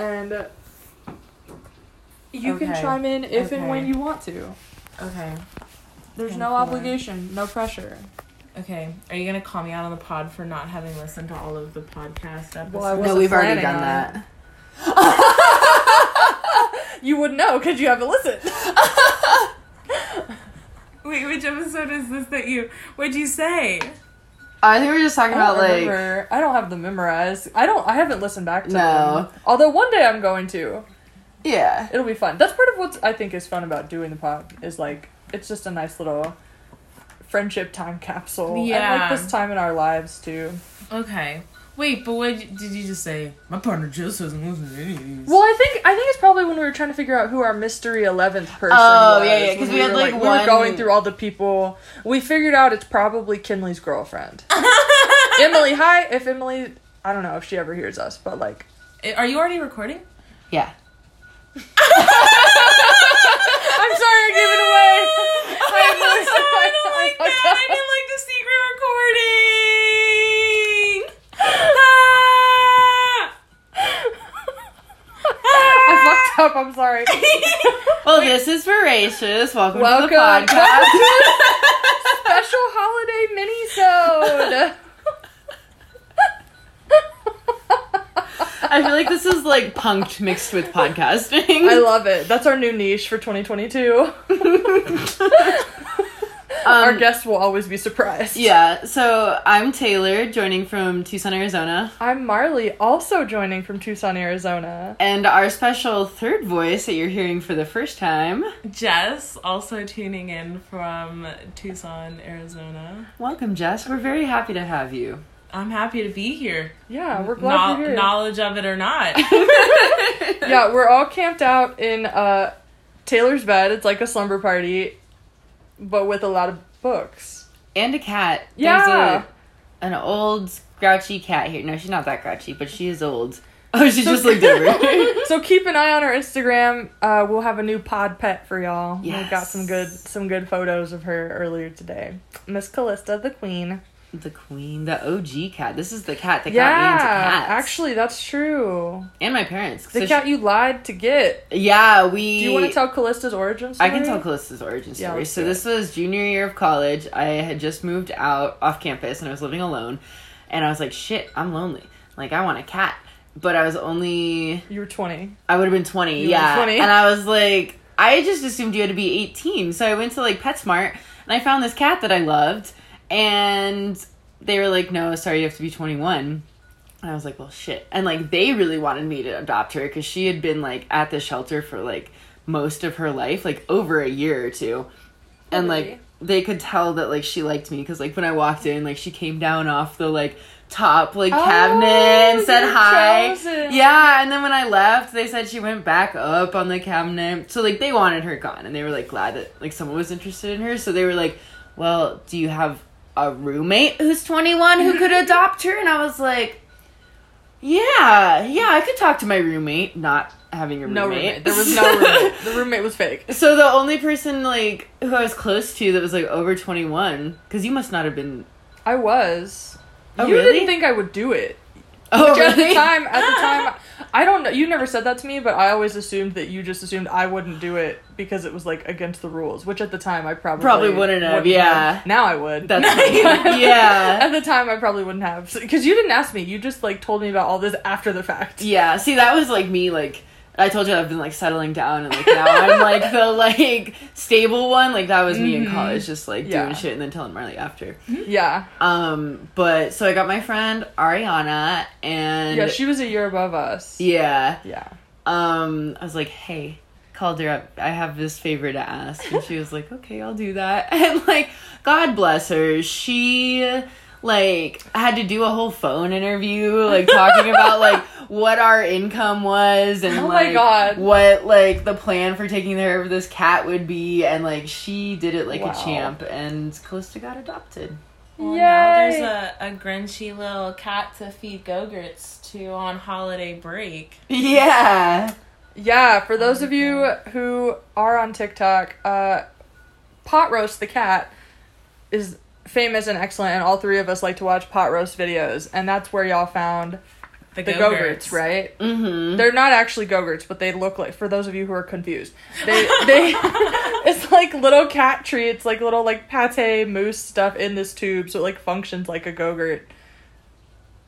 and uh, you can chime in if and when you want to. Okay. There's Ten no four. obligation, no pressure. Okay. Are you gonna call me out on the pod for not having listened to all of the podcast episodes? Well, No, we've already done on that. You would know because you haven't listened. Wait, which episode is this that you? What'd you say? I think we we're just talking I don't about like. I don't have them memorized. I don't. I haven't listened back to No. them. Although one day I'm going to. yeah. It'll be fun. That's part of what I think is fun about doing the pod. Is like it's just a nice little friendship time capsule. And Yeah. like this time in our lives too. Okay. Wait, but what did you just say? My partner just doesn't listen to any of these. Well, I think I think it's probably when we were trying to figure out who our mystery eleventh person Oh, was. yeah, yeah, 'cause when we had, were, like, we were going through all the people. We figured out it's probably Kinley's girlfriend, Emily. Hi, if Emily, I don't know if she ever hears us, but like, Are you already recording? Yeah. I'm sorry I gave it away. I, I'm sorry, oh I don't like that. I didn't like the secret recording. I fucked up. I'm sorry. Well, this is voracious. Welcome, Welcome, to the podcast. special holiday minisode. I feel like this is like punked mixed with podcasting. I love it. That's our new niche for 2022. Um, our guests will always be surprised. Yeah, so I'm Taylor, joining from Tucson, Arizona. I'm Marley, also joining from Tucson, Arizona. And our special third voice that you're hearing for the first time. Jess, also tuning in from Tucson, Arizona. Welcome, Jess. We're very happy to have you. I'm happy to be here. Yeah, we're glad Kno- you're here. knowledge of it or not. yeah, we're all camped out in uh, Taylor's bed. It's like a slumber party, but with a lot of books. And a cat. Yeah. There's a, an old grouchy cat here. No, she's not that grouchy, but she is old. Oh, she just looked over. So keep an eye on our Instagram. Uh, we'll have a new pod pet for y'all. We got some good some good photos of her earlier today. Miss Callista, the queen. The queen, the OG cat. This is the cat that yeah, got me into cats. actually, that's true. and my parents. The So cat she- you lied to get. yeah, we. Do you want to tell Callista's origin story? I can tell Callista's origin story. let's so this was junior year of college. I had just moved out off campus and I was living alone. And I was like, shit, I'm lonely. Like I want a cat. But I was only You were 20. I would have been 20. You were yeah. 20. And I was like I just assumed you had to be 18. So I went to like PetSmart and I found this cat that I loved and they were like, "No, sorry, you have to be 21." And I was like, "Well, shit." And like they really wanted me to adopt her cuz she had been like at the shelter for like most of her life, like over a year or two. And like they could tell that like she liked me cuz like when I walked in, like she came down off the like top like Oh, cabinet and said hi. chosen. Yeah, and then when I left, they said she went back up on the cabinet. So like they wanted her gone, and they were like glad that like someone was interested in her. So they were like, "Well, do you have a roommate who's twenty one who could adopt her?" And I was like, "Yeah, yeah, I could talk to my roommate." Not having a roommate. No roommate. There was no roommate. The roommate was fake. So the only person like who I was close to that was like over twenty one, because you must not have been. I was. Oh, you really? didn't think I would do it. Oh, Which at the time, at the time, I don't know. You never said that to me, but I always assumed that you just assumed I wouldn't do it because it was like against the rules. Which at the time I probably Probably wouldn't have, yeah. Now I would. That's yeah. At the time, I probably wouldn't have because you didn't ask me. You just like told me about all this after the fact. Yeah, see, that was like me. Like I told you, I've been like settling down, and like now I'm like the like stable one. Like that was me in Mhm. college, just like Yeah. doing shit and then telling Marley after. Yeah, Um, but so I got my friend Ariana, and yeah. She was a year above us. yeah. Yeah. Um, I was like, hey. Called her up. I have this favor to ask, and she was like, "Okay, I'll do that." And like, God bless her, she like I had to do a whole phone interview, like talking about like what our income was and Oh my like God. what like the plan for taking care of this cat would be, and like she did it like Wow. a champ, and Calista got adopted. Well, now there's a, a grinchy little cat to feed Gogurts to on holiday break. Yeah, Yeah, for those of you who are on TikTok, uh, Pot Roast the cat is famous and excellent, and all three of us like to watch pot roast videos, and that's where y'all found The The the Go-Gurts. Go-Gurts, right? Mm-hmm. They're not actually Go-Gurts, but they look like. For those of you who are confused, they they it's like little cat treats, like little like pate mousse stuff in this tube, so it like functions like a Go-Gurt,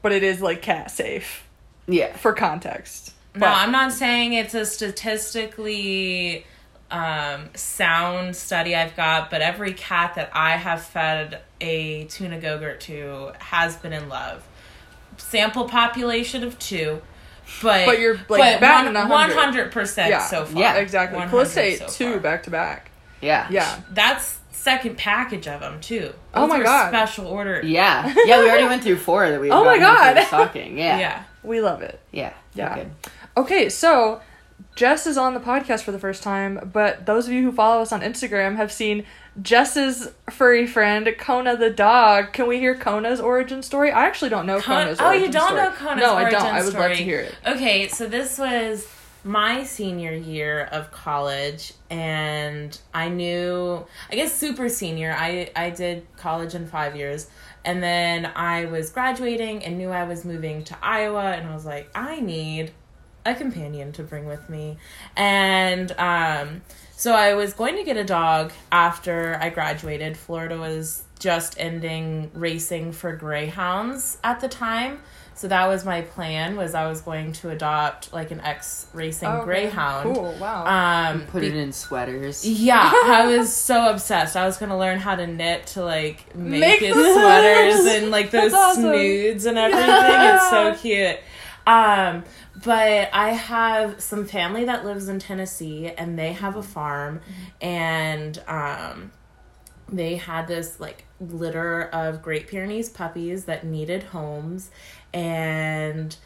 but it is like cat safe Yeah. for context. No, I'm not saying it's a statistically um, sound study I've got, but every cat that I have fed a tuna gogurt to has been in love. Sample population of two, but But you're, like, batting a one hundred. hundred percent Yeah. so far. Yeah. exactly. 100 Calista ate so two far. back to back. Yeah. Yeah. That's second package of them too. Oh Those my were God. Special order. Yeah. Yeah, we already went through four that we Oh my God. stocking. Yeah. yeah. We love it. Yeah. Yeah. Good. Okay, so Jess is on the podcast for the first time, but those of you who follow us on Instagram have seen Jess's furry friend Kona the dog. Can we hear Kona's origin story? I actually don't know Kon- Kona's oh, you don't story. know Kona's story. No, origin I don't. I would love to hear it. Okay, so this was my senior year of college, and I knew, I guess, super senior. I I did college in five years, and then I was graduating and knew I was moving to Iowa, and I was like, I need a companion to bring with me, and um, so I was going to get a dog after I graduated. Florida was just ending racing for greyhounds at the time. So that was my plan was I was going to adopt like an ex racing Oh, okay. greyhound. Cool. Wow. Um Put be- it in sweaters. yeah, I was so obsessed. I was gonna learn how to knit to like make, Make his sweaters sweaters. and like those That's awesome. snoods and everything. It's so cute. Um, but I have some family that lives in Tennessee and they have a farm and um they had this like litter of Great Pyrenees puppies that needed homes and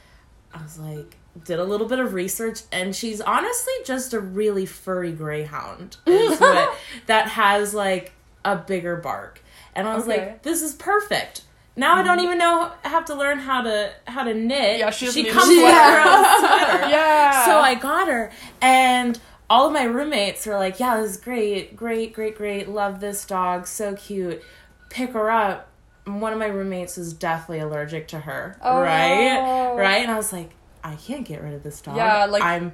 I was like did a little bit of research and she's honestly just a really furry greyhound what that has like a bigger bark and I was Okay. like this is perfect now I don't even know have to learn how to how to knit. Yeah, she she a comes with sweater. her own sweater. yeah. So I got her, and all of my roommates were like, "Yeah, this is great, great, great, great. Love this dog, so cute. Pick her up." One of my roommates is definitely allergic to her, Oh, right? Right? And I was like, "I can't get rid of this dog. Yeah, like- I'm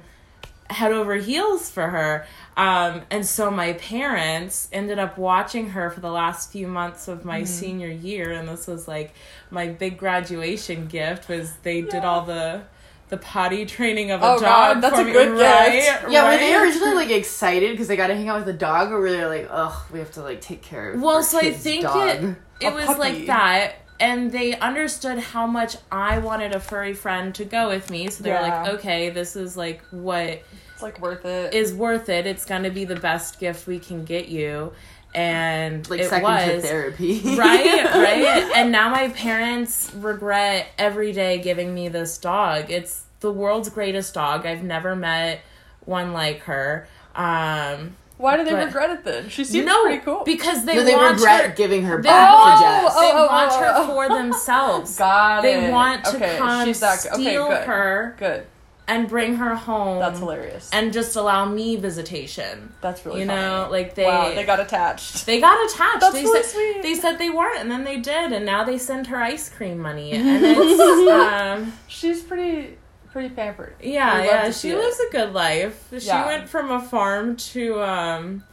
head over heels for her." Um, and so my parents ended up watching her for the last few months of Mm-hmm. my senior year, and this was like my big graduation gift. Was they did all the the potty training of a Oh, dog. God, that's for a me, good right? gift. Yeah, were they originally like excited because they got to hang out with the dog, or were they like, "Ugh, we have to like take care of"? Well, so I think dog. it it A was puppy. like that, and they understood how much I wanted a furry friend to go with me. So they were like, okay, this is like what it's like worth it. is worth it. It's gonna be the best gift we can get you, and like it second was to therapy, right, right. And now my parents regret every day giving me this dog. It's the world's greatest dog. I've never met one like her. Um, Why do they but- regret it then? She seems no, pretty cool. because they No, they want regret her. giving her They back want, to Jess. they Oh, oh, want oh, her oh. for themselves. Got they it. want to okay, come she's that, okay, steal good. her Good. and bring her home. That's hilarious. And just allow me visitation. That's really you funny. know, like they wow, they got attached. they got attached. That's they really said sweet. they said they weren't, and then they did, and now they send her ice cream money, and it's um, She's pretty pretty pampered. yeah, yeah. She see it. lives a good life. She Yeah. went from a farm to um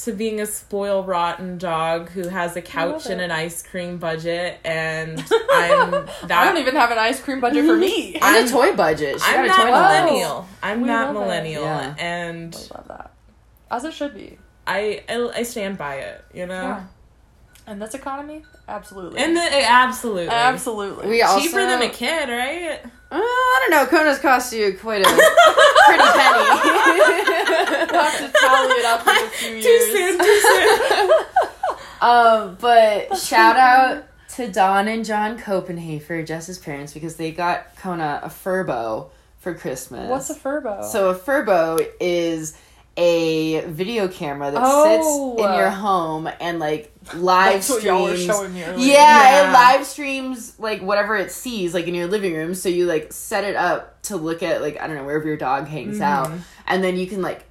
to being a spoil rotten dog who has a couch and an ice cream budget, and I'm that. I don't even have an ice cream budget for me. On I'm- a toy budget. She I'm got a that toy budget. millennial. I'm We that love it. millennial, Yeah. and I love that. As it should be. I, I I stand by it. You know, Yeah. And this economy? Absolutely. and the, absolutely, Absolutely. We also cheaper than a kid, right? Uh, I don't know. Kona's cost you quite a pretty penny. We'll have to tally it up in a few years. Too soon, too soon. um, but shout out to Don and John Copenhafer, Jess's parents, because they got Kona a Furbo for Christmas. What's a furbo? So a Furbo is a video camera that Oh. sits in your home and like live That's what y'all were streams. me earlier. Yeah, Yeah. it live streams like whatever it sees, like in your living room. So you like set it up to look at like I don't know wherever your dog hangs mm-hmm. out, and then you can like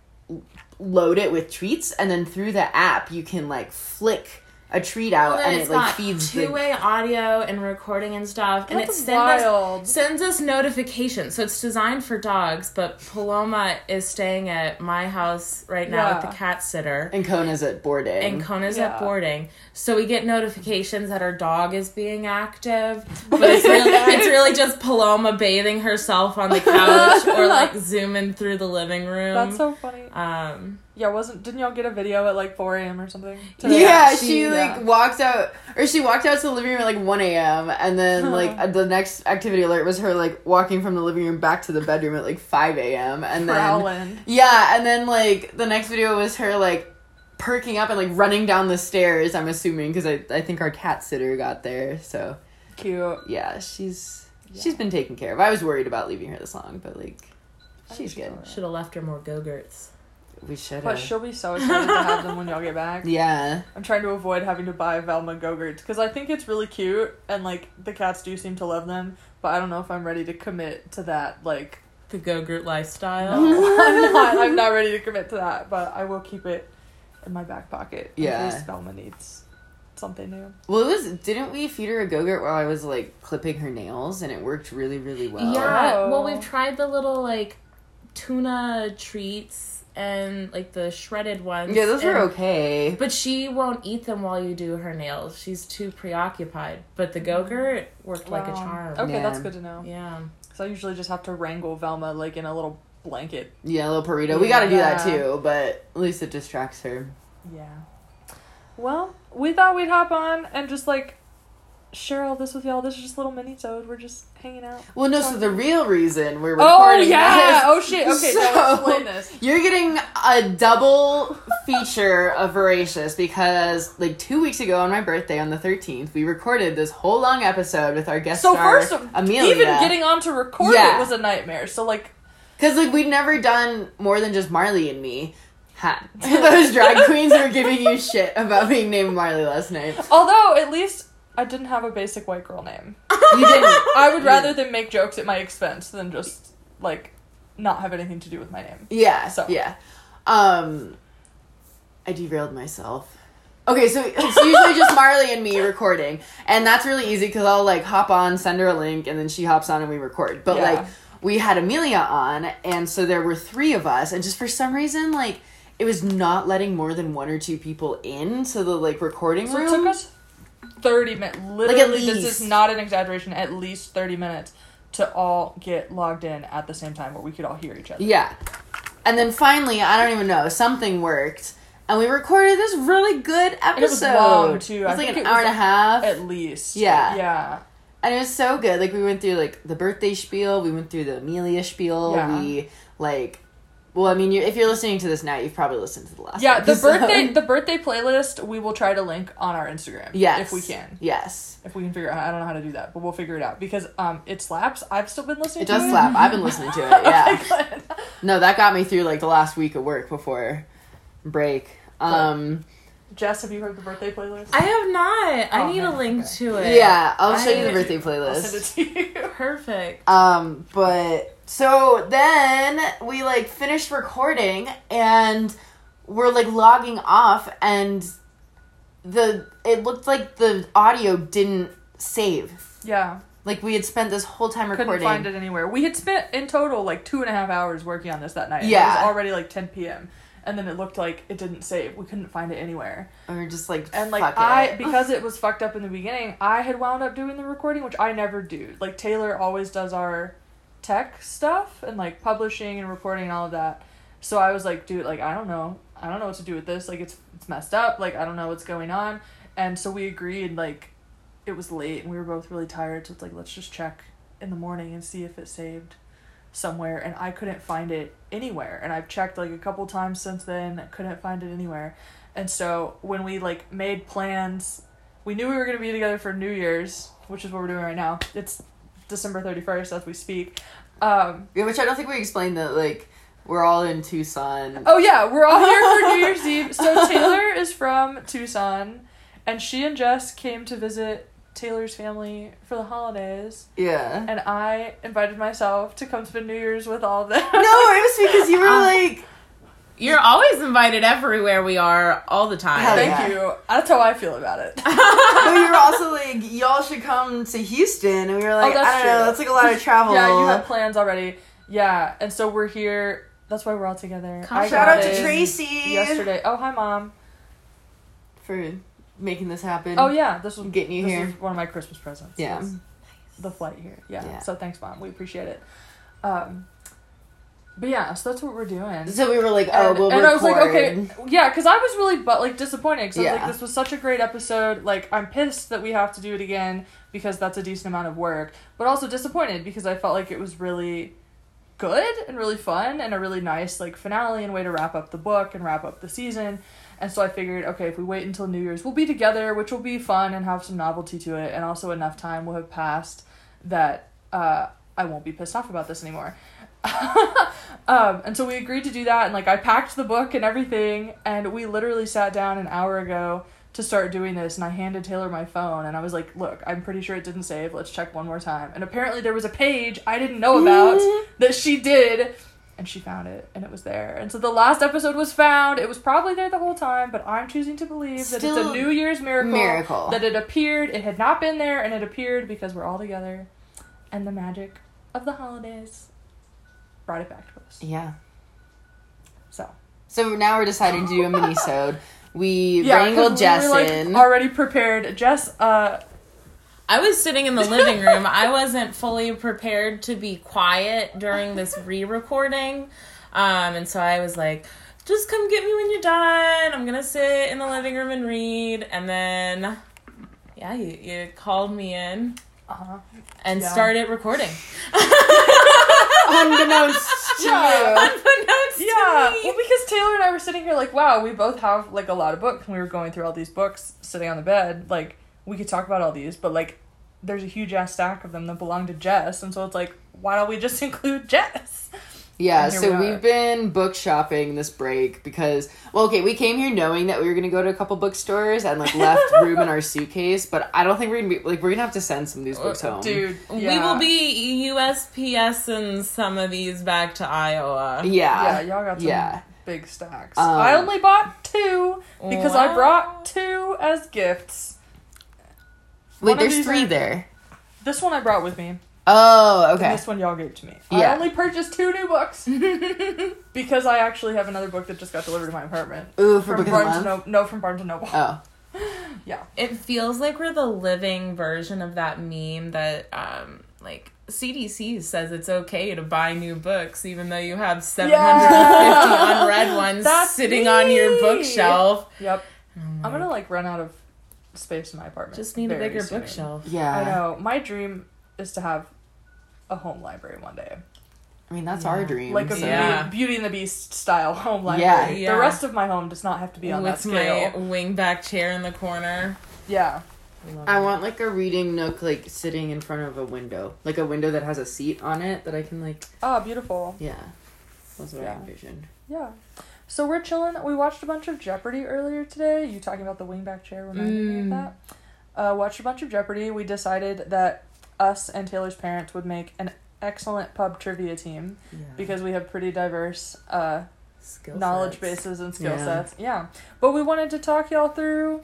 load it with treats, and then through the app you can like flick a treat out Well, and then it like got feeds the two-way audio and recording and stuff, and it That's sends us, sends us notifications. So it's designed for dogs, but Paloma is staying at my house right now with the cat sitter. and Kona's at boarding. and Kona's Yeah. at boarding. So we get notifications that our dog is being active, but it's really, it's really just Paloma bathing herself on the couch or like zooming through the living room. That's so funny. um, Yeah, wasn't didn't y'all get a video at like 4 a.m. or something? yeah, today? she, like yeah. walked out, or she walked out to the living room at like one a.m. and then like the next activity alert was her like walking from the living room back to the bedroom at like five a.m. and then yeah, and then like the next video was her like perking up and like running down the stairs. I'm assuming because I I think our cat sitter got there, so Cute. yeah, she's she's been taken care of. I was worried about leaving her this long, but like she's good. should have left her more go-gurts. We should But she'll be so excited to have them when y'all get back. Yeah. I'm trying to avoid having to buy Velma Go-Gurts because I think it's really cute and like the cats do seem to love them, but I don't know if I'm ready to commit to that. Like, The go-gurt lifestyle. no, I'm not. I'm not ready to commit to that, but I will keep it in my back pocket in Yeah. case Velma needs something new. Well, it was. Didn't we feed her a go-gurt while I was like clipping her nails, and it worked really, really well. Yeah. Oh. Well, we've oh. tried the little like tuna treats and like the shredded ones. Yeah, those were and- okay. But she won't eat them while you do her nails. She's too preoccupied. But the go-gurt worked like a charm. Okay, Yeah. that's good to know. Yeah. So I usually just have to wrangle Velma like in a little blanket. Yeah, a little burrito. We got to do that too, but at least it distracts her. Yeah. Well, we thought we'd hop on and just like share all this with y'all. This is just a little mini sode. We're just hanging out. Well, no. So the real reason we're Oh yeah! this- Oh shit! Okay, So- now explain this. You're getting a double feature of Voracious because, like, two weeks ago on my birthday on the 13th, we recorded this whole long episode with our guest So star, first, Amelia. even getting on to record Yeah. it was a nightmare. So like, Because, like, we'd never done more than just Marley and me. Those drag queens were giving you shit about being named Marley last night. although at least I didn't have a basic white girl name. You didn't. I would rather them make jokes at my expense than just like not have anything to do with my name. Yeah. So. Yeah. Um, I derailed myself. Okay, so it's usually just Marley and me recording, and that's really easy because I'll like hop on, send her a link, and then she hops on and we record. But Yeah. like we had Amelia on, and so there were three of us, and just for some reason like it was not letting more than one or two people in to the like recording So room. it took us thirty minutes. Literally, this least. is not an exaggeration. At least thirty minutes to all get logged in at the same time, where we could all hear each other. Yeah. And then finally, I don't even know, something worked. And we recorded this really good episode. it was long, too. It was I like an hour and a half. At least, Yeah. yeah. and it was so good. Like we went through like the birthday spiel, we went through the Amelia spiel, Yeah. we like well, I mean, you if you're listening to this now, you've probably listened to the last Yeah, the episode. birthday the birthday playlist we will try to link on our Instagram. Yes. If we can. Yes. If we can figure out. I don't know how to do that, but we'll figure it out. Because um it slaps. I've still been listening It to does it. slap. I've been listening to it, yeah. No, that got me through like the last week of work before break. Um Jess, have you heard the birthday playlist? I have not. I Oh, need a link okay. to it. yeah, I'll show you the birthday I'll playlist. send it to you. Perfect. Um, but so then we like finished recording and we're like logging off and the it looked like the audio didn't save. Yeah. Like we had spent this whole time Couldn't recording. find it anywhere. We had spent in total like two and a half hours working on this that night. Yeah. It was already like 10 p.m. And then it looked like it didn't save. We couldn't find it anywhere. And we're just like And like I, it. because it was fucked up in the beginning, I had wound up doing the recording, which I never do. Like Taylor always does our tech stuff and like publishing and recording and all of that. So I was like, dude, like I don't know, I don't know what to do with this. Like it's it's messed up. Like I don't know what's going on. And so we agreed. Like it was late and we were both really tired. So it's like let's just check in the morning and see if it saved somewhere. And I couldn't find it anywhere. And I've checked like a couple times since then. Couldn't find it anywhere. And so when we like made plans, we knew we were gonna be together for New Year's, which is what we're doing right now. It's December thirty first as we speak. Um, yeah, which I don't think we explained that like we're all in Tucson. oh yeah, we're all here for New Year's Eve. So Taylor is from Tucson, and she and Jess came to visit Taylor's family for the holidays, Yeah. and I invited myself to come spend New Year's with all of them. No, it was because you were Um, like You're always invited everywhere we are all the time. Hell Thank yeah. you. That's how I feel about it. but you were also like, y'all should come to Houston, and we were like, Oh, that's I don't know, that's like a lot of travel. yeah, you have plans already. Yeah, and so we're here. That's why we're all together. Come- I Shout got out to Tracy yesterday. Oh, hi, mom. for making this happen. Oh yeah, this was Getting you this here. was one of my Christmas presents. Yeah. was the flight here. Yeah. Yeah. So thanks, mom. We appreciate it. Um, but yeah, so that's what we're doing. So we were like, oh, and, we'll and record. I was like, okay, yeah, because I was really but like disappointed because I was Yeah. like, this was such a great episode. Like, I'm pissed that we have to do it again because that's a decent amount of work, but also disappointed because I felt like it was really good and really fun and a really nice like finale and way to wrap up the book and wrap up the season. And so I figured, okay, if we wait until New Year's, we'll be together, which will be fun and have some novelty to it, and also enough time will have passed that uh, I won't be pissed off about this anymore. um, and so we agreed to do that, and like I packed the book and everything, and we literally sat down an hour ago to start doing this, and I handed Taylor my phone, and I was like, "Look, I'm pretty sure it didn't save. Let's check one more time." And apparently there was a page I didn't know about that she did, and she found it, and it was there. And so the last episode was found. It was probably there the whole time, but I'm choosing to believe that it's a New Year's miracle. miracle. That it appeared. It had not been there, and it appeared because we're all together, and the magic of the holidays brought it back to us. Yeah. So So now we're deciding to do a mini-sode. We yeah, wrangled we Jess were, like, in. already prepared. Jess, uh, I was sitting in the living room. I wasn't fully prepared to be quiet during this re-recording, um, and so I was like, "Just come get me when you're done. I'm gonna sit in the living room and read." And then, yeah, you, you called me in uh and Yeah. started recording. Unbeknownst to Yeah. you. Unbeknownst to me. Well, because Taylor and I were sitting here like, wow, we both have like a lot of books, and we were going through all these books, sitting on the bed. Like, we could talk about all these, but like, there's a huge ass stack of them that belong to Jess, and so it's like, why don't we just include Jess? Yeah, so we we've been book shopping this break because, well, okay, we came here knowing that we were gonna go to a couple bookstores and like left room in our suitcase, but I don't think we're gonna be like we're gonna have to send some of these books home, Dude, We will be USPS and some of these back to Iowa. Yeah, Yeah, y'all got some yeah. big stacks. Um, I only bought two because I brought two as gifts. Wait, One there's three are- there. This one I brought with me. Oh, And okay. this one y'all gave to me. Yeah. I only purchased two new books because I actually have another book that just got delivered to my apartment. Ooh, for From book of the Barnes and month. Noble. No, from Barnes and Noble. Oh, Yeah. It feels like we're the living version of that meme that um like CDC says it's okay to buy new books even though you have 750 Yeah. unread ones That's sitting on your bookshelf. Yep. I'm gonna like run out of space in my apartment. Just need a bigger soon. bookshelf. yeah. I know. My dream is to have a home library one day. I mean, that's our dream. Like a so- Yeah. Beauty, Beauty and the Beast style home library. Yeah. Yeah. The rest of my home does not have to be on that With my wingback chair in the corner. Yeah. I want like a reading nook, like sitting in front of a window, like a window that has a seat on it that I can like. Oh, beautiful. Yeah, that's what Yeah. I envisioned. Yeah. So we're chilling. We watched a bunch of Jeopardy earlier today. You talking about the wingback chair reminded me of Mm. that. Uh, watched a bunch of Jeopardy. We decided that us and Taylor's parents would make an excellent pub trivia team Yeah. because we have pretty diverse uh, Skill knowledge sets. bases and skill Yeah. sets. Yeah. But we wanted to talk y'all through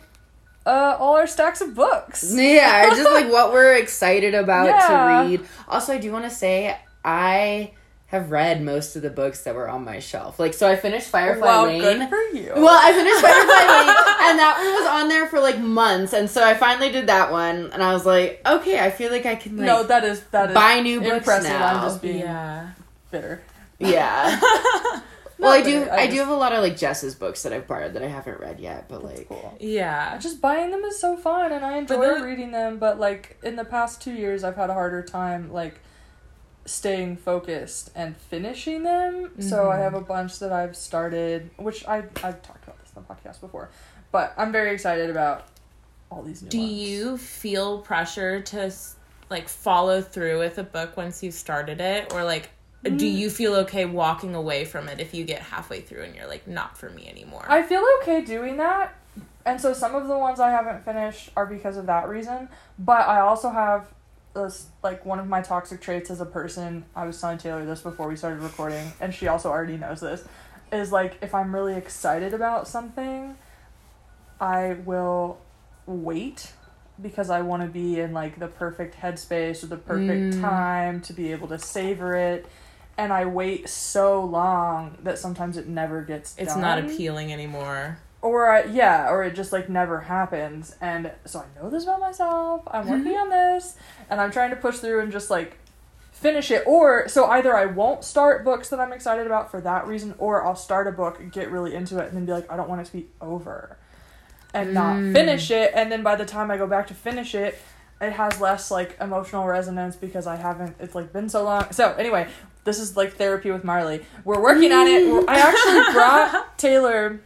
uh, all our stacks of books. Yeah, just like what we're excited about Yeah. to read. Also, I do want to say I have read most of the books that were on my shelf. Like, so I finished Firefly wow, Lane. good for you. Well, I finished Firefly Lane, and that one was on there for like months, and so I finally did that one, and I was like, okay, I feel like I can like no, that is that is buy new books impressive. now. I'm just being Yeah. bitter. yeah. well, I do. bitter, I, do have a lot of like Jess's books that I've borrowed that I haven't read yet, but That's like, cool. Yeah. Just buying them is so fun, and I enjoy reading them. But like in the past two years, I've had a harder time like staying focused and finishing them. So I Mhm. have a bunch that I've started, which I I've talked about this in the podcast before, but I'm very excited about all these new Do ones. you feel pressure to s- like follow through with a book once you've started it or like do Mm. you feel okay walking away from it if you get halfway through and you're like not for me anymore? I feel okay doing that. And so some of the ones I haven't finished are because of that reason. But I also have this like one of my toxic traits as a person. I was telling Taylor this before we started recording, and she also already knows this. is like if I'm really excited about something, I will wait because I want to be in like the perfect headspace or the perfect Mm. time to be able to savor it. And I wait so long that sometimes it never gets It's done. not appealing anymore. Or I, yeah, or it just like never happens. And so I know this about myself. I'm Mm-hmm. working on this and I'm trying to push through and just like finish it. Or so either I won't start books that I'm excited about for that reason, or I'll start a book, get really into it, and then be like, I don't want it to be over. And not Mm. finish it. And then by the time I go back to finish it, it has less like emotional resonance because I haven't, it's like been so long. So anyway, this is like therapy with Marley. We're working on it. We're- I actually brought Taylor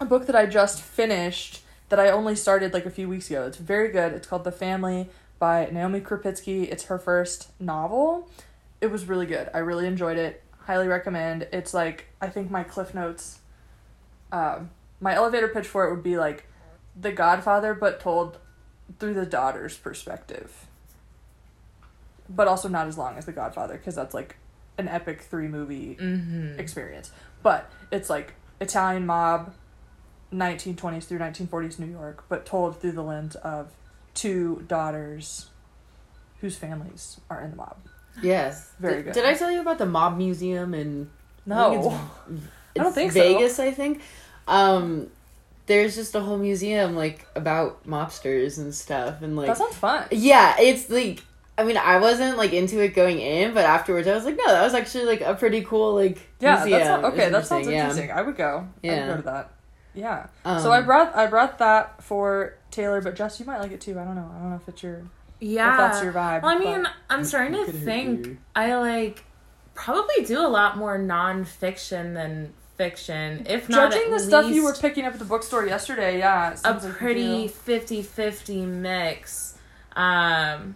a book that I just finished that I only started like a few weeks ago. It's very good. It's called The Family by Naomi Krupitsky. It's her first novel. It was really good. I really enjoyed it. Highly recommend. It's like I think my cliff notes um my elevator pitch for it would be like The Godfather but told through the daughter's perspective. But also not as long as The Godfather because that's like an epic 3 movie Mm-hmm. experience. But it's like Italian mob, 1920s through 1940s New York, but told through the lens of two daughters whose families are in the mob. Yes. Very Did- good. Did I tell you about the mob museum in No. I, think I don't it's think so. Vegas, I think. Um there's just a whole museum like about mobsters and stuff and like that sounds fun. Yeah, it's like I mean, I wasn't like into it going in, but afterwards I was like, no, that was actually like a pretty cool like Yeah, museum. that sounds, It was okay. That sounds yeah. interesting. I would go. I Yeah. would go to that. Yeah. Um, so I brought I brought that for Taylor, but Jess, you might like it too. I don't know. I don't know if it's your Yeah. if that's your vibe. Well, I mean, I'm starting to think. I like probably do a lot more nonfiction than fiction. If not, judging at the stuff you were picking up at the bookstore yesterday, yeah, it a seems like pretty do. 50-50 mix. Um,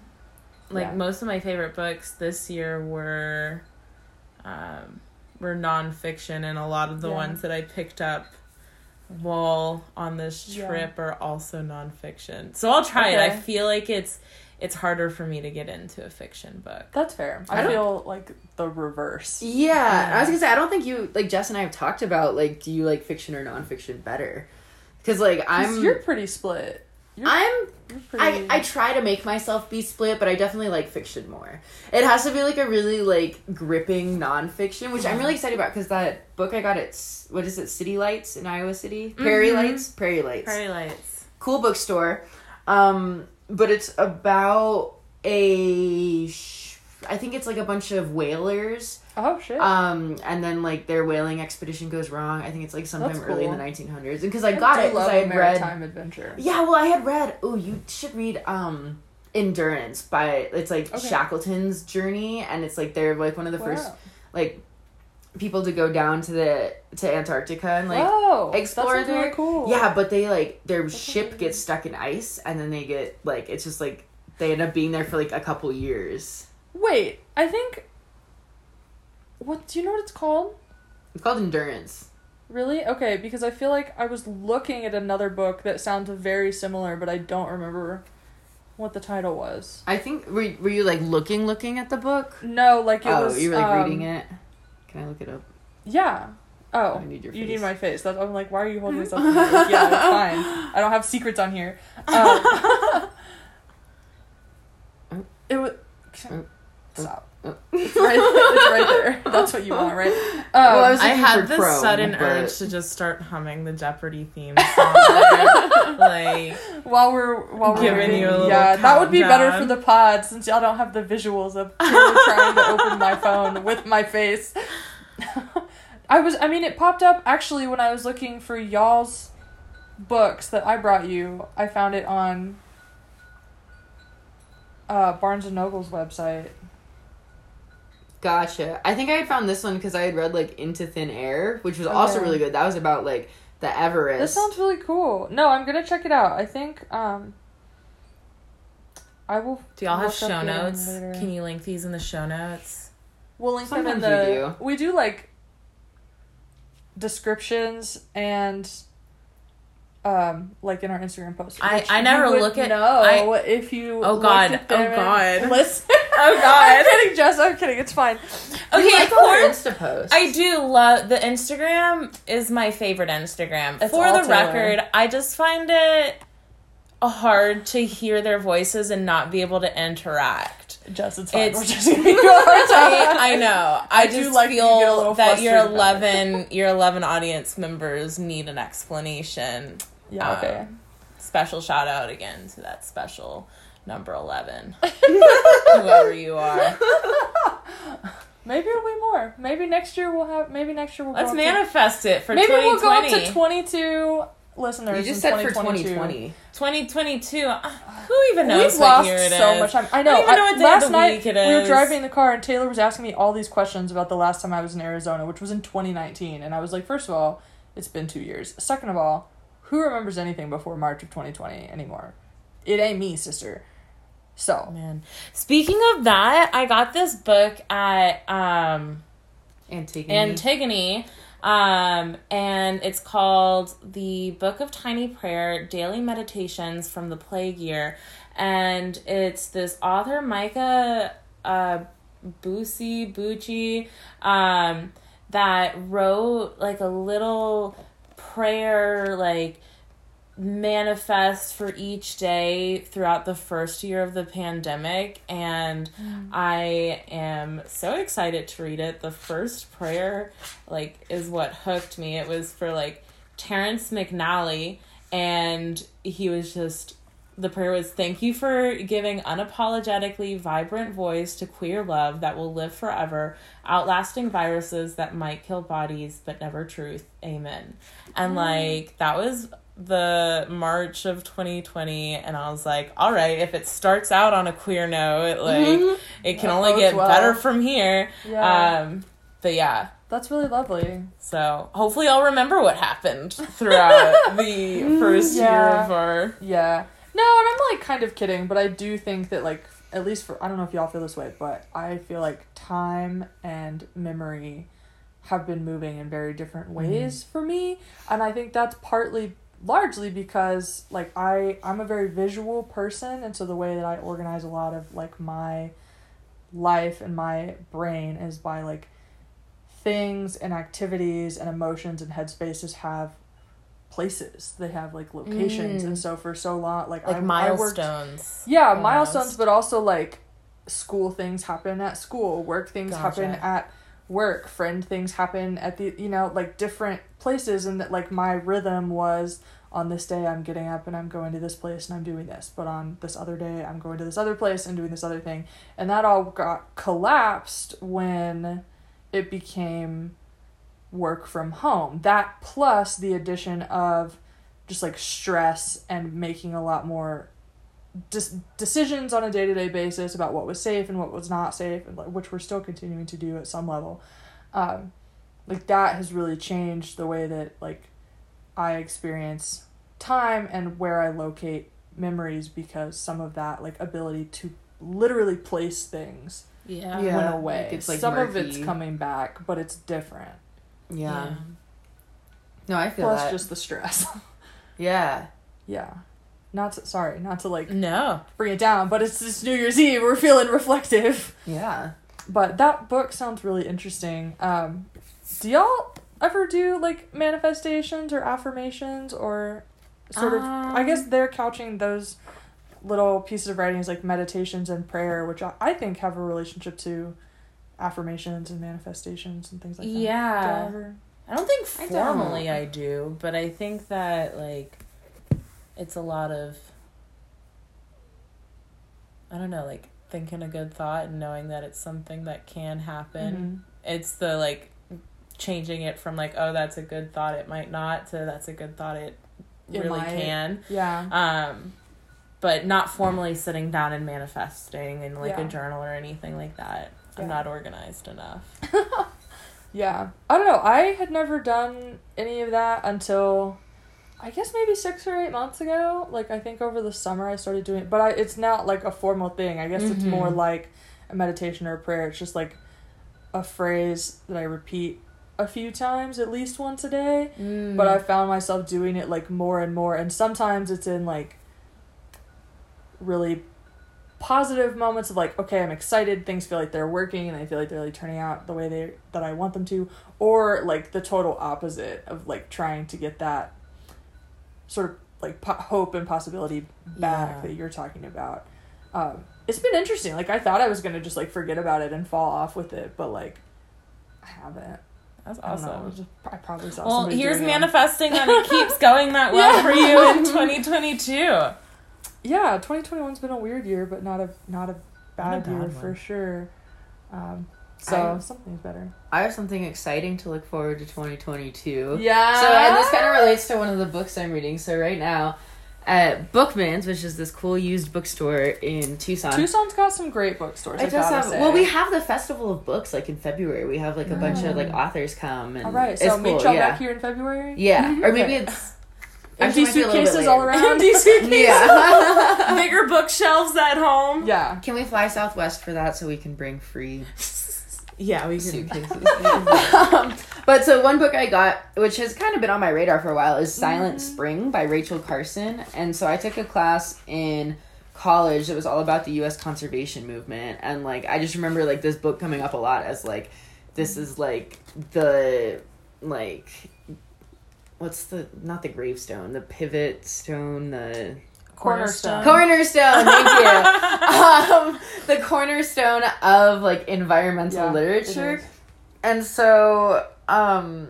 like Yeah. most of my favorite books this year were, um, were nonfiction, and a lot of the Yeah. ones that I picked up while on this Yeah. trip are also nonfiction. So I'll try it. I feel like it's it's harder for me to get into a fiction book. That's fair. I I, feel like the reverse. Yeah, I was gonna say I don't think you like Jess and I have talked about like do you like fiction or nonfiction better? Because like I'm you're pretty split. You're, I'm you're I. I try to make myself be split, but I definitely like fiction more. It has to be like a really like gripping nonfiction, which I'm really excited about because that book I got it's what is it, City Lights in Iowa City, Prairie Mhm. Lights, Prairie Lights, Prairie Lights. cool bookstore. Um, but it's about a, sh- I think it's like a bunch of whalers. oh shit. Um, and then like their whaling expedition goes wrong. I think it's like sometime That's early in the 1900s, because I got it because I had read maritime adventure. yeah, well, I had read. Oh, you should read um Endurance by it's like Okay. Shackleton's journey, and it's like they're like one of the first like people to go down to the to Antarctica and like Whoa, explore sounds really there. cool. yeah, but they like their ship gets stuck in ice, and then they get like it's just like they end up being there for like a couple years. Wait, I think. What do you know what it's called? It's called Endurance. Really? Okay, because I feel like I was looking at another book that sounds very similar, but I don't remember what the title was. I think were were you like looking looking at the book? No, like it oh, was. Oh, you were like um, reading it. Can I look it up? Yeah. Oh, I need your Face. you need my face. That's, I'm like, why are you holding this up? Like, yeah, it's fine. I don't have secrets on here. Um, Oh. it was. Stop. Oh. It's right. It's right there. That's what you want, right? Um, Well, I was I had for this Chrome, sudden but- urge to just start humming the Jeopardy theme song. like, while we're while we're Giving waiting. you a little yeah, that would be better for the pod since y'all don't have the visuals of Taylor trying to open my phone with my face. I was. I mean, it popped up actually when I was looking for y'all's books that I brought you. I found it on uh, Barnes and Noble's website. Gotcha. I think I had found this one because I had read like Into Thin Air, which was also really good. That was about like the Everest. This sounds really cool. No, I'm gonna check it out. I think um, I will. do y'all have show notes? later. Can you link these in the show notes? We'll link them in Sometimes the. we We do like descriptions and um like in our Instagram post. I- I never look at- I- if you. Oh, God. Oh, God. Listen. Oh, God. I'm kidding, Jess. I'm kidding. It's fine. Okay, I saw her for- Insta post. I do love the Instagram is my favorite Instagram. It's For the Taylor. record, I just find it hard to hear their voices and not be able to interact. Jess, it's fine. It's- We're just giving you a hard time. I, I know. I, do just like that you feel that your flustered about it. eleven your eleven audience members need an explanation. Yeah, okay. Um, special shout out again to that special number eleven. Whoever you are. Maybe it'll be more. Maybe next year we'll have. Maybe next year we'll. Let's go up to- manifest it for Maybe we'll go up to twenty-two listeners. you just in said for 2022. 2020. 2022. Uh, Who even knows We've what lost year it is? so much time. I know. don't even know I- what day last of the night week it we were driving in the car, and Taylor was asking me all these questions about the last time I was in Arizona, which was in 2019. And I was like, first of all, it's been two years. Second of all, who remembers anything before March of 2020 anymore? It ain't me, sister. So Man. Speaking of that, I got this book at um Antigone. Antigone. Um, and it's called The Book of Tiny Prayer Daily Meditations from the Plague Year. And it's this author, Micah uh, Bucey, Bucey, um, that wrote like a little prayer, like manifest for each day throughout the first year of the pandemic and mm. I am so excited to read it. The first prayer like is what hooked me. It was for like Terrence McNally and he was just the prayer was thank you for giving unapologetically vibrant voice to queer love that will live forever, outlasting viruses that might kill bodies but never truth. Amen. And like that was the March of 2020 and I was like, all right, if it starts out on a queer note, like it can That only get well. better from here. Yeah. Um but yeah, that's really lovely. so hopefully I'll remember what happened throughout the first year of our Yeah. No, and I'm like kind of kidding, but I do think that like at least for I don't know if y'all feel this way, but I feel like time and memory have been moving in very different mm-hmm. ways for me, and I think that's partly largely because like I I'm a very visual person, and so the way that I organize a lot of like my life and my brain is by like things and activities and emotions and headspaces have places. They have like locations. And mm. so for so long like, like I, I worked, milestones. yeah almost. milestones but also like school things happen at school work things happen at work friend things happen at the you know like different places. And that like my rhythm was on this day i'm getting up and i'm going to this place and i'm doing this. But on this other day i'm going to this other place and doing this other thing. And that all got collapsed when it became work from home. That plus the addition of just like stress and making a lot more dis- decisions on a day-to-day basis about what was safe and what was not safe and like, which we're still continuing to do at some level. Um, like that has really changed the way that like i experience time and where i locate memories because some of that like ability to literally place things Yeah. Yeah. went away. Like it's, like, some of it's coming back but it's different yeah. No, I feel plus that. just the stress yeah. yeah not to, sorry not to like No. bring it down but it's this new year's eve we're feeling reflective Yeah. but that book sounds really interesting um do y'all ever do like manifestations or affirmations or sort of i guess Um. they're couching those little pieces of writing as like meditations and prayer which i, I think have a relationship to affirmations and manifestations and things like that Do Yeah. ever- I don't think I don't. formally I, do, but I think that like it's a lot of I don't know, like thinking a good thought and knowing that it's something that can happen. Mhm. It's the like changing it from like oh that's a good thought it might not to that's a good thought it It really might. can. yeah Um but not formally sitting down and manifesting in like Yeah. a journal or anything like that. I'm Yeah. not organized enough. Yeah. I don't know. I had never done any of that until I guess maybe 6 or 8 months ago. Like I think over the summer I started doing it, but I, it's not like a formal thing. I guess it's Mhm. more like a meditation or a prayer. It's just like a phrase that I repeat a few times at least once a day, but I found myself doing it like more and more and sometimes it's in like really positive moments of like okay i'm excited things feel like they're working and i feel like they're really turning out the way they that i want them to or like the total opposite of like trying to get that sort of like po- hope and possibility back Yeah. that you're talking about um it's been interesting like i thought i was gonna just like forget about it and fall off with it but like i haven't That's I awesome. just- I probably saw Well, here's manifesting that it keeps going that well Yeah. for you in 2022. Yeah 2021's been a weird year but not a not a bad, bad year one. for sure um so I- something's better I have something exciting to look forward to 2022. yeah So, and this kind of relates to one of the books I'm reading. So, right now, at Bookman's, which is this cool used bookstore in Tucson. tucson's got some great bookstores I It does have, say. well, we have the Festival of Books like in February. We have like a bunch of like Mm. authors come. And all right it's so meet cool, y'all yeah. back here in february Yeah, or maybe it's. Empty actually, it might be a little bit suitcases all later. around Empty suitcases. Yeah. Bigger bookshelves at home. yeah Can we fly Southwest for that so we can bring free Yeah, we can. suitcases? um, but so one book I got, which has kind of been on my radar for a while, is Silent Mm-hmm. Spring by Rachel Carson. And so I took a class in college that was all about the U.S. conservation movement, and like I just remember like this book coming up a lot as like this is like the like what's the not the gravestone the pivot stone the cornerstone. Cornerstone thank you. Um the cornerstone of like environmental Yeah, literature. and so um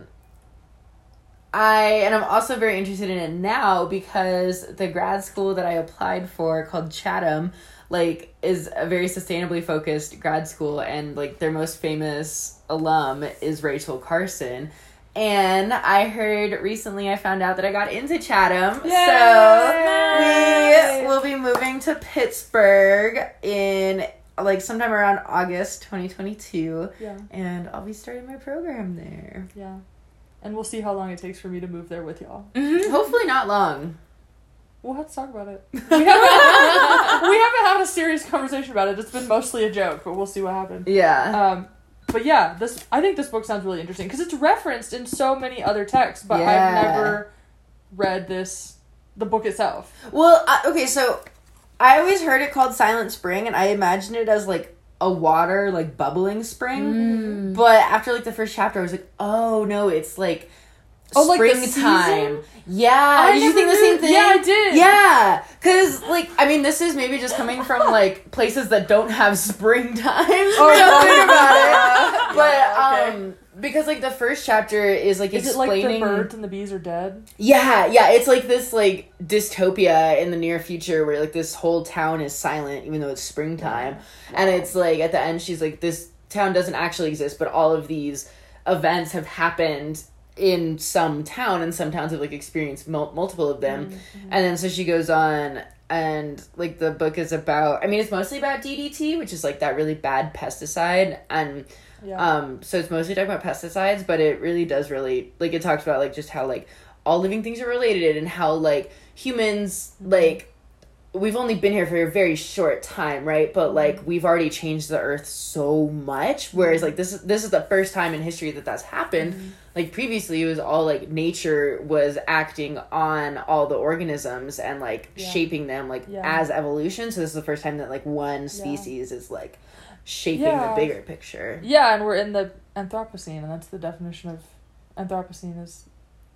I and I'm also very interested in it now because the grad school that I applied for called Chatham like is a very sustainably focused grad school and like their most famous alum is Rachel Carson and I heard recently I found out that I got into Chatham. Yay! so we will be moving to Pittsburgh in like sometime around August 2022 yeah. And I'll be starting my program there. yeah. And we'll see how long it takes for me to move there with y'all. Hopefully not long. we'll have to talk about it. We haven't, we haven't had a serious conversation about it. It's been mostly a joke but we'll see what happens. Yeah. Um, but yeah, this I think this book sounds really interesting because it's referenced in so many other texts, but Yeah. I've never read this the book itself. Well, I, okay, so I always heard it called Silent Spring and I imagined it as like a water like bubbling spring. Mm. But after like the first chapter I was like, "Oh no, it's like Oh, like springtime." season? yeah, I did you think the same thing? Yeah, I did. Yeah, cuz like I mean, this is maybe just coming from like places that don't have springtime. Oh, no. about it. But Yeah, okay. um because like the first chapter is like Is it like explaining the birds and the bees are dead? yeah, yeah, it's like this like dystopia in the near future where like this whole town is silent even though it's springtime. And it's like at the end she's like this town doesn't actually exist, but all of these events have happened in some town and some towns have like experienced mul- multiple of them. And then so she goes on and like the book is about I mean it's mostly about DDT, which is like that really bad pesticide and Yeah. um, so it's mostly talking about pesticides, but it really does really like it talks about like just how like all living things are related and how like humans like we've only been here for a very short time, right? But like we've already changed the earth so much. Whereas like this is this is the first time in history that that's happened. Like previously, it was all like nature was acting on all the organisms and like Yeah. shaping them like Yeah. as evolution. So this is the first time that like one species is like shaping Yeah. the bigger picture. yeah, and we're in the Anthropocene, and that's the definition of Anthropocene is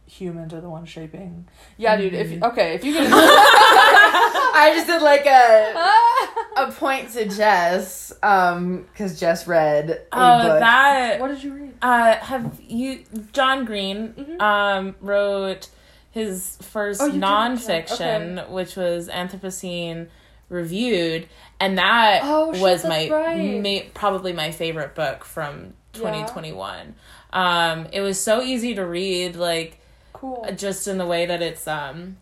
humans are the ones shaping. Yeah, dude. If Mm-hmm. okay, if you get I just did like a a point to Jess, um, because Jess read a Oh, book. that. what did you read? Uh, have you? John Green Mhm. um, wrote his first Oh, you did mention that. nonfiction, which was Anthropocene Reviewed, and that Oh, was that's my right. ma- probably my favorite book from Yeah. 2021. Um, it was so easy to read, like Cool. just in the way that it's um,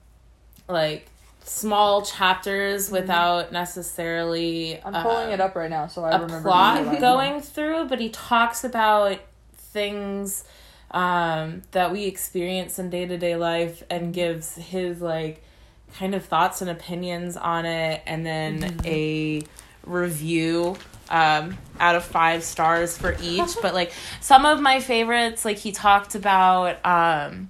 like small chapters without necessarily. I'm pulling uh, it up right now, so I a remember plot going through, but he talks about things um, that we experience in day to day life and gives his like kind of thoughts and opinions on it, and then a review um, out of five stars for each. but like some of my favorites, like he talked about. Um,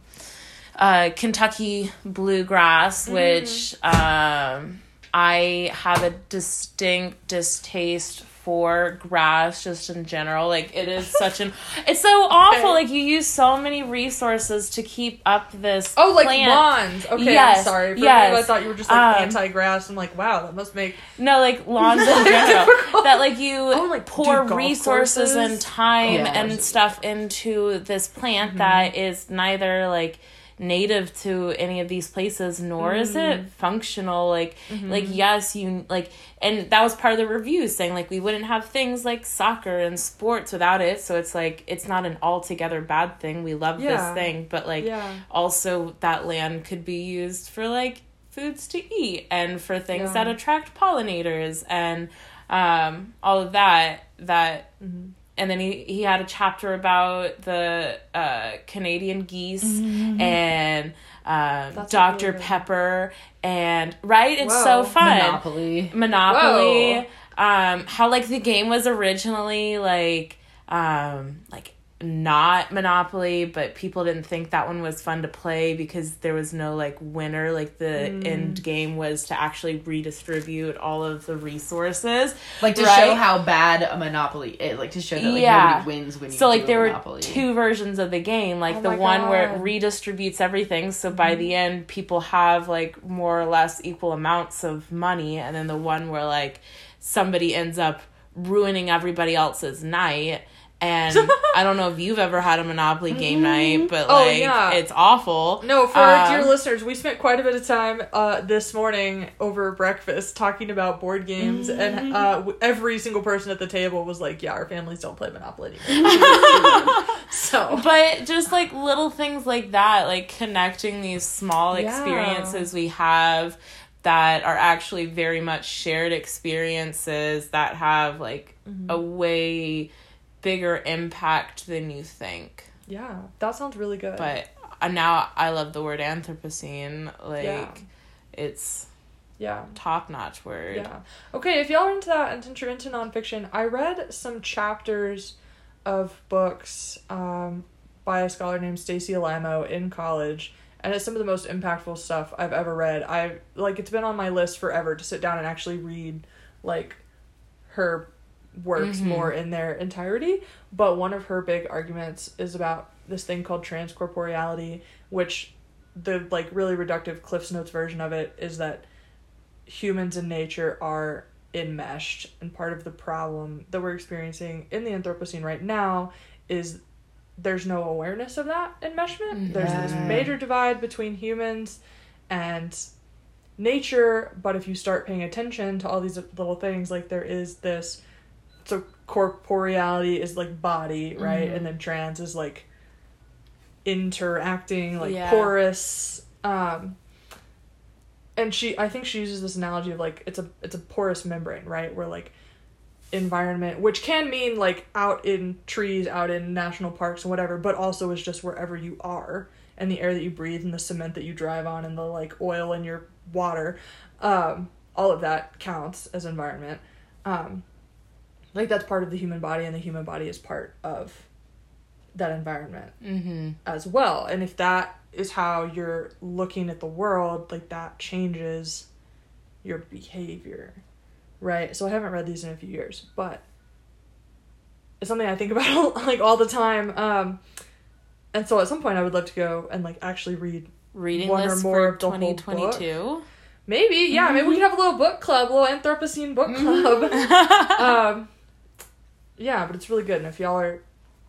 uh, Kentucky bluegrass, which um, I have a distinct distaste for grass just in general. Like it is such an it's so awful. Okay. Like you use so many resources to keep up this Oh, like plant. lawns. Okay, Yes, I'm sorry. For yes. a minute, I thought you were just like Um, anti-grass. I'm like, wow, that must make. No, like lawns in general. Difficult. that like you Oh, like, pour dude, golf resources and courses? time Yeah. and stuff into this plant Mm-hmm. that is neither like native to any of these places nor is Mm-hmm. it functional like like yes you like and that was part of the review saying like we wouldn't have things like soccer and sports without it so it's like it's not an altogether bad thing we love Yeah. this thing but like Yeah. also that land could be used for like foods to eat and for things Yeah. that attract pollinators and um, all of that that Mm-hmm. And then he, he had a chapter about the uh, Canadian geese and um, Mm-hmm. That's Dr. really. Pepper and right it's Whoa. so fun Monopoly. Monopoly. Whoa. Um, how like the game was originally like um like not Monopoly, but people didn't think that one was fun to play because there was no like winner. Like the Mm. end game was to actually redistribute all of the resources. Like to Right? show how bad a monopoly is, like to show that like Yeah. nobody wins when you So like there were two versions of the game, like Oh the one where it redistributes everything. So by the end, people have like more or less equal amounts of money, and then the one where like somebody ends up ruining everybody else's night. And I don't know if you've ever had a Monopoly game night, but Oh, like yeah. it's awful. No, for our Um, dear listeners, we spent quite a bit of time uh, this morning over breakfast talking about board games, Mm-hmm. and uh, every single person at the table was like, "Yeah, our families don't play Monopoly anymore." so, but just like little things like that like connecting these small Yeah. experiences we have that are actually very much shared experiences that have like Mm-hmm. a way bigger impact than you think yeah, that sounds really good. but uh, now i love the word anthropocene like Yeah. it's yeah, top notch word yeah. Okay, if y'all are into that and you're into nonfiction, I read some chapters of books um, by a scholar named Stacy Alaimo in college, and it's some of the most impactful stuff I've ever read. I like it's been on my list forever to sit down and actually read like her works Mhm. more in their entirety. But one of her big arguments is about this thing called transcorporeality, which the like really reductive Cliff's Notes version of it is that humans and nature are enmeshed and part of the problem that we're experiencing in the anthropocene right now is there's no awareness of that enmeshment there's this major divide between humans and nature but if you start paying attention to all these little things like there is this so corporeality is like body right Mhm. and then trans is like interacting like Yeah. porous um and she i think she uses this analogy of like it's a it's a porous membrane right where like environment which can mean like out in trees out in national parks and whatever but also is just wherever you are and the air that you breathe and the cement that you drive on and the like oil in your water um all of that counts as environment um like that's part of the human body and the human body is part of that environment mm-hmm as well. And if that is how you're looking at the world, like that changes your behavior. Right? So I haven't read these in a few years, but it's something I think about like all the time. Um and so at some point I would love to go and like actually read reading One or more for of the whole book? 2022 maybe, yeah, maybe we could have a little book club, a little Anthropocene book club. um yeah, but it's really good and if y'all are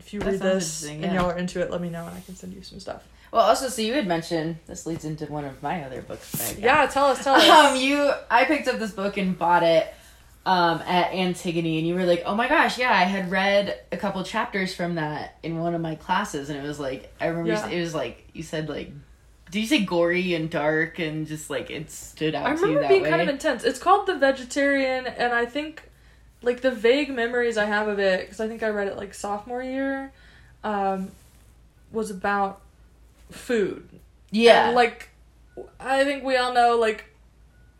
if you That read sounds this interesting, and yeah. y'all are into it, let me know and I can send you some stuff. Well, also, so you had mentioned this leads into one of my other books. that I got. Yeah, tell us, tell us. Um, you, I picked up this book and bought it um, at Antigone, and you were like, "Oh my gosh, yeah, I had read a couple chapters from that in one of my classes, and it was like, I remember Yeah. it was like you said like, did you say gory and dark and just like it stood out I to you remember that being way? kind of intense. It's called The Vegetarian, and I think, like, the vague memories I have of it, because I think I read it like sophomore year, um, was about food. yeah, And, like, I think we all know, like,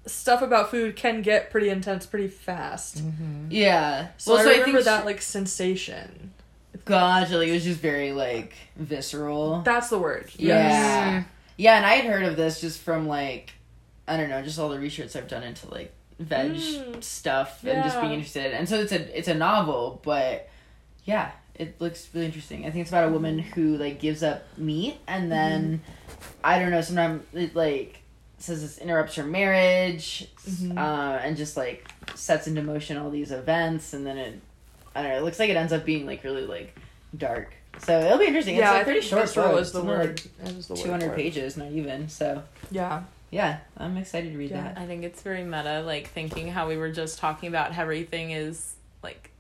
stuff about food can get pretty intense pretty fast. mm-hmm. yeah. So I so remember think that, she- like, sensation. Gotcha. Like, it was just very like visceral. That's the word. Yeah. Mm. Yeah, and I had heard of this just from like I don't know, just all the research I've done into like veg Mm. stuff and just being interested. And so it's a it's a novel, but yeah, it looks really interesting. I think it's about a woman who like gives up meat and then I don't know, sometimes it like says this interrupts her marriage Mhm. uh, and just like sets into motion all these events and then it I don't know, it looks like it ends up being like really like dark. So it'll be interesting. yeah, it's a pretty short visceral book. the It's only, word. like That is the 200 for pages, not even. So Yeah. Yeah, I'm excited to read Yeah. that. I think it's very meta, like thinking how we were just talking about how everything is like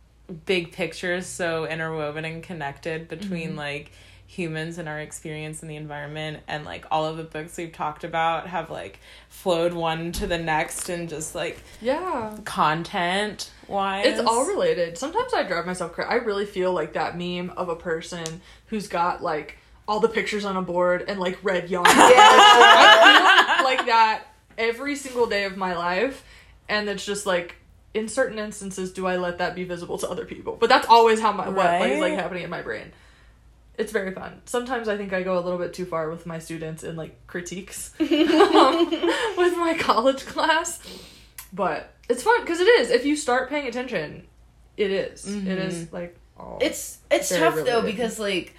big pictures so interwoven and connected between Mhm. like humans and our experience in the environment and like all of the books we've talked about have like flowed one to the next and just like Yeah. content wise It's all related. Sometimes I drive myself crazy. I really feel like that meme of a person who's got like all the pictures on a board and like red yarn. I feel like that every single day of my life, and it's just like in certain instances, do I let that be visible to other people? But that's always how my what like, is like happening in my brain. It's very fun. Sometimes I think I go a little bit too far with my students in like critiques um, with my college class, but it's fun because it is. If you start paying attention, it is. It is like all. It's it's tough though because like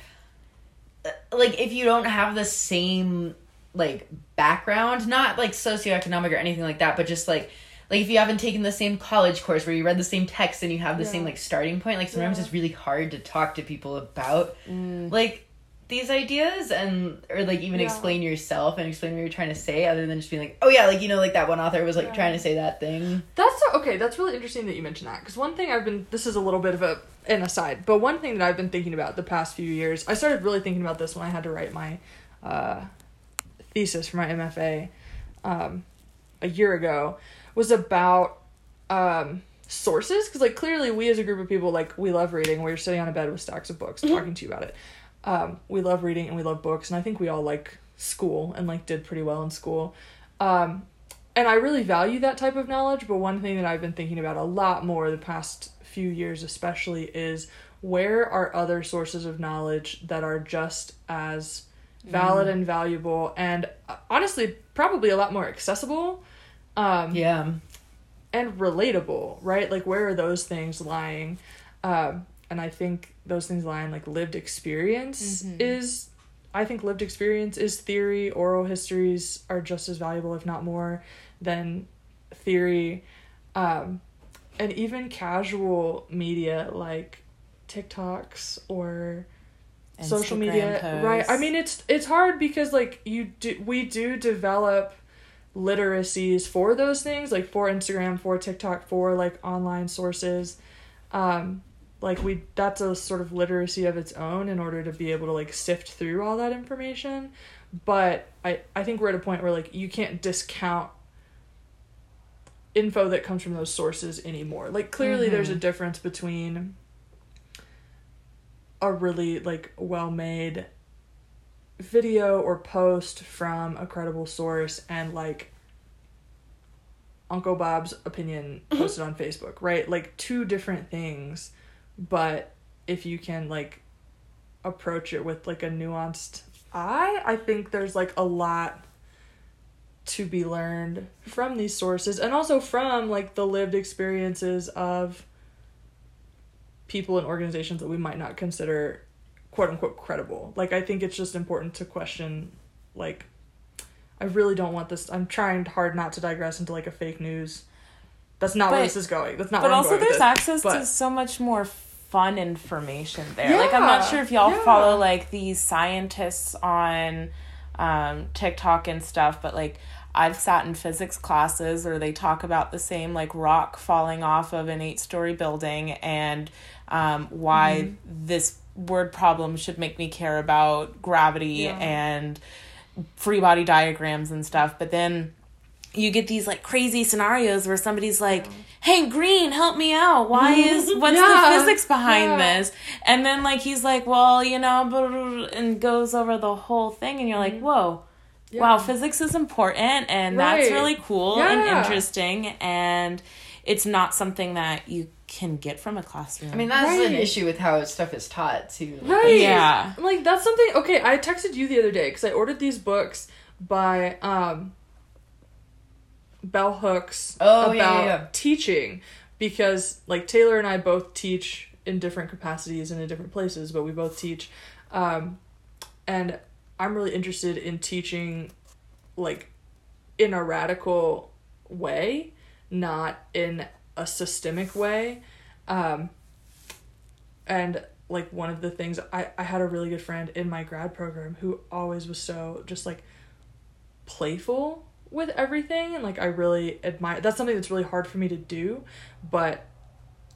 like if you don't have the same like background, not like socioeconomic or anything like that, but just like like if you haven't taken the same college course where you read the same text and you have the Yeah. same like starting point, like sometimes Yeah. it's really hard to talk to people about Mm. like these ideas and or like even Yeah. explain yourself and explain what you're trying to say other than just being like oh yeah like you know like that one author was like Yeah. trying to say that thing That's okay. That's really interesting that you mentioned that because one thing I've been this is a little bit of a an aside, but one thing that I've been thinking about the past few years, I started really thinking about this when I had to write my uh, thesis for my MFA um, a year ago, was about um, sources because like clearly we as a group of people like we love reading. We're sitting on a bed with stacks of books talking to you about it. Um, we love reading and we love books, and I think we all like school and like did pretty well in school. Um, and I really value that type of knowledge, but one thing that I've been thinking about a lot more the past few years, especially, is where are other sources of knowledge that are just as valid and valuable and uh, honestly probably a lot more accessible um, yeah and relatable, right? Like where are those things lying? Um, and I think those things lie in like lived experience is I think lived experience is theory, oral histories are just as valuable, if not more, than theory. Um, and even casual media like TikToks or social Instagram media right i mean it's it's hard because like you do we do develop literacies for those things like for instagram for tiktok for like online sources. Um like we that's a sort of literacy of its own in order to be able to like sift through all that information. But i i think we're at a point where like you can't discount info that comes from those sources anymore. Like clearly there's a mm-hmm. difference between a really like well made video or post from a credible source and like Uncle Bob's opinion posted on Facebook, right? Like two different things, but if you can like approach it with like a nuanced eye, I think there's like a lot to be learned from these sources and also from like the lived experiences of people and organizations that we might not consider quote unquote credible. Like I think it's just important to question like I really don't want this I'm trying hard not to digress into like a fake news. That's not where this is going. That's not but also there's access to so much more fun information there like i'm not sure if y'all yeah. follow like these scientists on um, tiktok and stuff but like i've sat in physics classes where they talk about the same like rock falling off of an eight story building and um, why Mm-hmm. this word problem should make me care about gravity Yeah. and free body diagrams and stuff but then you get these like crazy scenarios where somebody's like, "Hey, Green, help me out. Why is what's Yeah, the physics behind yeah. this?" And then like he's like, "Well, you know," and goes over the whole thing, and you're like, "Whoa." Mm-hmm. Yeah. Wow, physics is important and that's really cool and interesting and it's not something that you can get from a classroom. i mean that's an issue with how stuff is taught too Right. Yeah. Like that's something okay, I texted you the other day cuz I ordered these books by um bell hooks Oh, about yeah, yeah, teaching because like Taylor and I both teach in different capacities and in different places, but we both teach. Um, and I'm really interested in teaching like in a radical way, not in a systemic way. Um, and like one of the things I, I had a really good friend in my grad program who always was so just like playful with everything and like I really admire that's something that's really hard for me to do but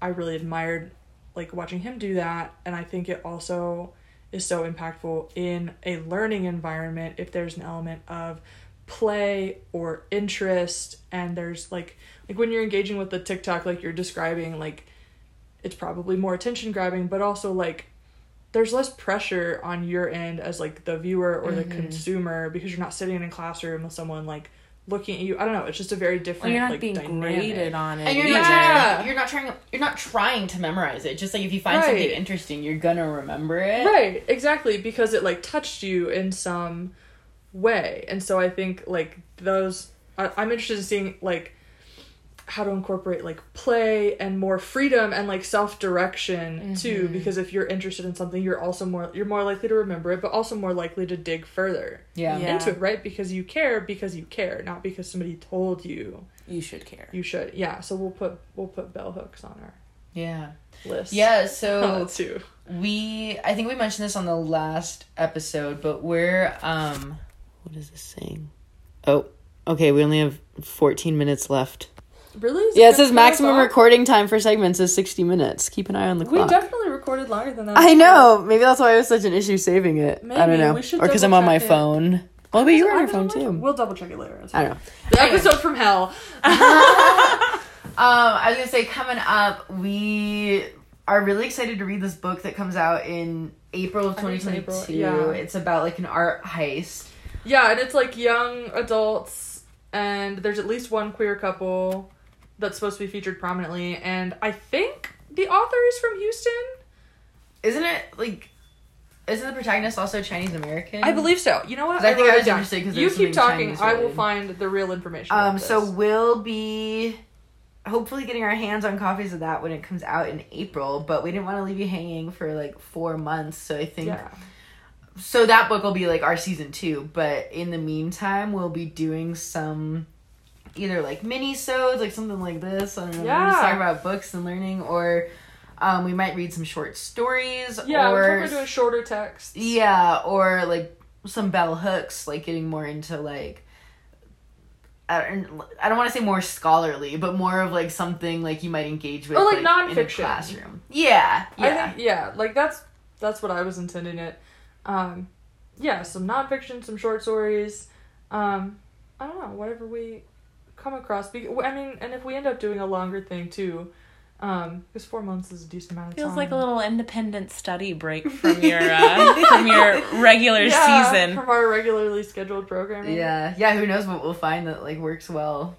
I really admired like watching him do that and I think it also is so impactful in a learning environment if there's an element of play or interest and there's like like when you're engaging with the TikTok like you're describing like it's probably more attention grabbing but also like there's less pressure on your end as like the viewer or the mm-hmm. consumer because you're not sitting in a classroom with someone like looking at you. I don't know. It's just a very different. Well, you're not like, being dynamic. graded on it. And you're Yeah. not trying. You're not trying. You're not trying to memorize it. Just like if you find something interesting, you're gonna remember it. Right, exactly, because it like touched you in some way. And so I think like those I, I'm interested in seeing like how to incorporate like play and more freedom and like self-direction too because if you're interested in something you're also more you're more likely to remember it but also more likely to dig further Yeah. Yeah. into it right because you care because you care not because somebody told you You should care. you should yeah so we'll put we'll put bell hooks on our Yeah. list Yeah. so So too we, I think we mentioned this on the last episode, but we're um, what is this saying? Oh, okay. We only have 14 minutes left. Really Is Yeah, it says maximum off? recording time for segments is 60 minutes. Keep an eye on the clock. We definitely recorded longer than that. I know. Maybe that's why it was such an issue saving it. I don't know. We should or because I'm on my it. phone. Well, but you were on I your phone too. We'll double check it later. It's I don't know. The episode from hell. Um, I was gonna say coming up, we are really excited to read this book that comes out in April of I it's 2022. April, yeah. It's about like an art heist. Yeah, and it's like young adults, and there's at least one queer couple that's supposed to be featured prominently, and I think the author is from Houston. Isn't it like? Isn't the protagonist also Chinese American? I believe so. You know what? I think wrote I was down. interested 'cause You keep talking. Chinese I will related. find the real information. Um, so we'll be hopefully getting our hands on copies of that when it comes out in April. But we didn't want to leave you hanging for like four months, so I think yeah, so that book will be like our season two but in the meantime we'll be doing some either like mini sodes like something like this I don't know, Yeah. just talk about books and learning or um, we might read some short stories yeah. or we're doing shorter texts. yeah or like some bell hooks like getting more into like I don't, I don't want to say more scholarly, but more of like something like you might engage with, Or, like, in a nonfiction. classroom. Yeah, yeah. Think yeah, like that's that's what I was intending it. Um, yeah, some nonfiction, some short stories. Um, I don't know, whatever we come across. Be- I mean, and if we end up doing a longer thing too, um, because four months is a decent amount of Feels time. like a little independent study break from your uh, from your regular yeah, season. from our regularly scheduled programming. yeah, yeah. Who knows what we'll find that like works well.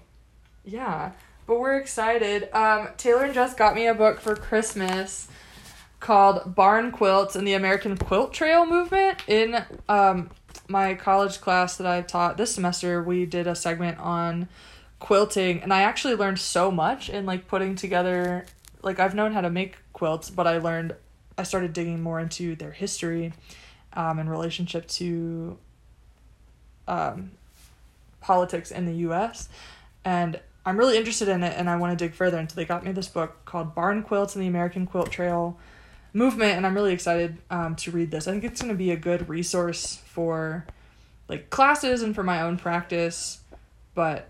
Yeah, but we're excited. Um, Taylor and Jess got me a book for Christmas called Barn Quilts and the American Quilt Trail Movement. In um, my college class that I taught this semester, we did a segment on quilting, and I actually learned so much in like putting together. Like I've known how to make quilts, but I learned I started digging more into their history, um, in relationship to um, politics in the U.S. and I'm really interested in it, and I want to dig further. So they got me this book called Barn Quilts and the American Quilt Trail Movement, and I'm really excited um, to read this. I think it's going to be a good resource for like classes and for my own practice, but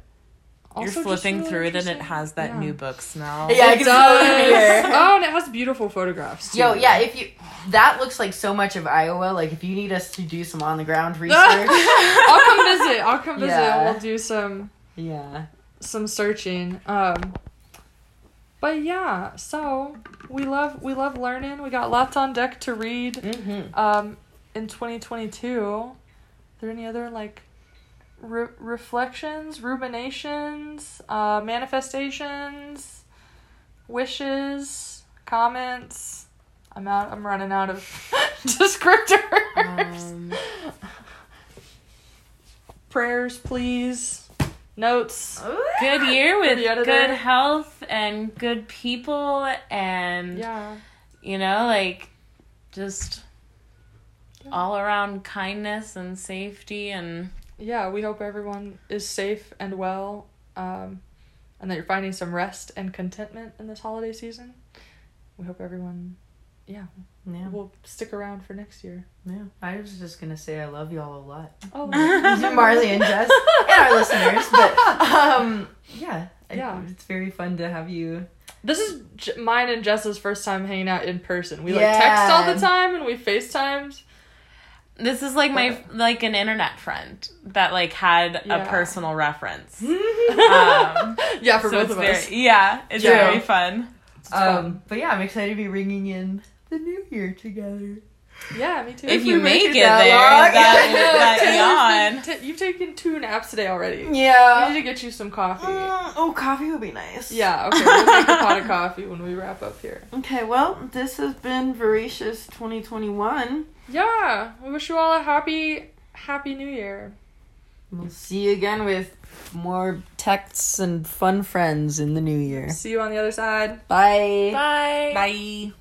You're flipping really through it and it has that Yeah. new book smell. Yeah, I It can smell it does. oh, and it has beautiful photographs. Too. Yo, yeah, if you that looks like so much of Iowa. Like if you need us to do some on the ground research, I'll come visit. I'll come visit. Yeah. We'll do some yeah. some searching. Um but yeah, so we love we love learning. We got lots on deck to read Mm-hmm. um in 2022. Are there any other like re- reflections, ruminations, uh manifestations, wishes, comments? I'm out I'm running out of descriptors. Um, Prayers, please. notes. Good year with the good health and good people and Yeah. you know, like just all around kindness and safety and Yeah, we hope everyone is safe and well, um, and that you're finding some rest and contentment in this holiday season. We hope everyone, yeah, Yeah. will stick around for next year. Yeah. I was just gonna say I love y'all a lot. Oh, Marley and Jess and our listeners. But um, yeah, I- Yeah. it's very fun to have you. this is J- mine and Jess's first time hanging out in person. We like text all the time and we FaceTimes. This is like my like an internet friend that like had Yeah. a personal reference. um, Yeah, for so both of very, us. Yeah, it's Yeah. very fun. um, but yeah, I'm excited to be ringing in the new year together. Yeah, me too. If we you make make it it that there, long. that, Taylor's that been yawn. ta- you've taken two naps today already. Yeah. We need to get you some coffee. Mm, oh, coffee would be nice. Yeah, okay. We'll make a pot of coffee when we wrap up here. Okay, well, this has been Voracious 2021. Yeah, we wish you all a happy, happy New Year. We'll see you again with more texts and fun friends in the new year. See you on the other side. Bye. Bye. Bye.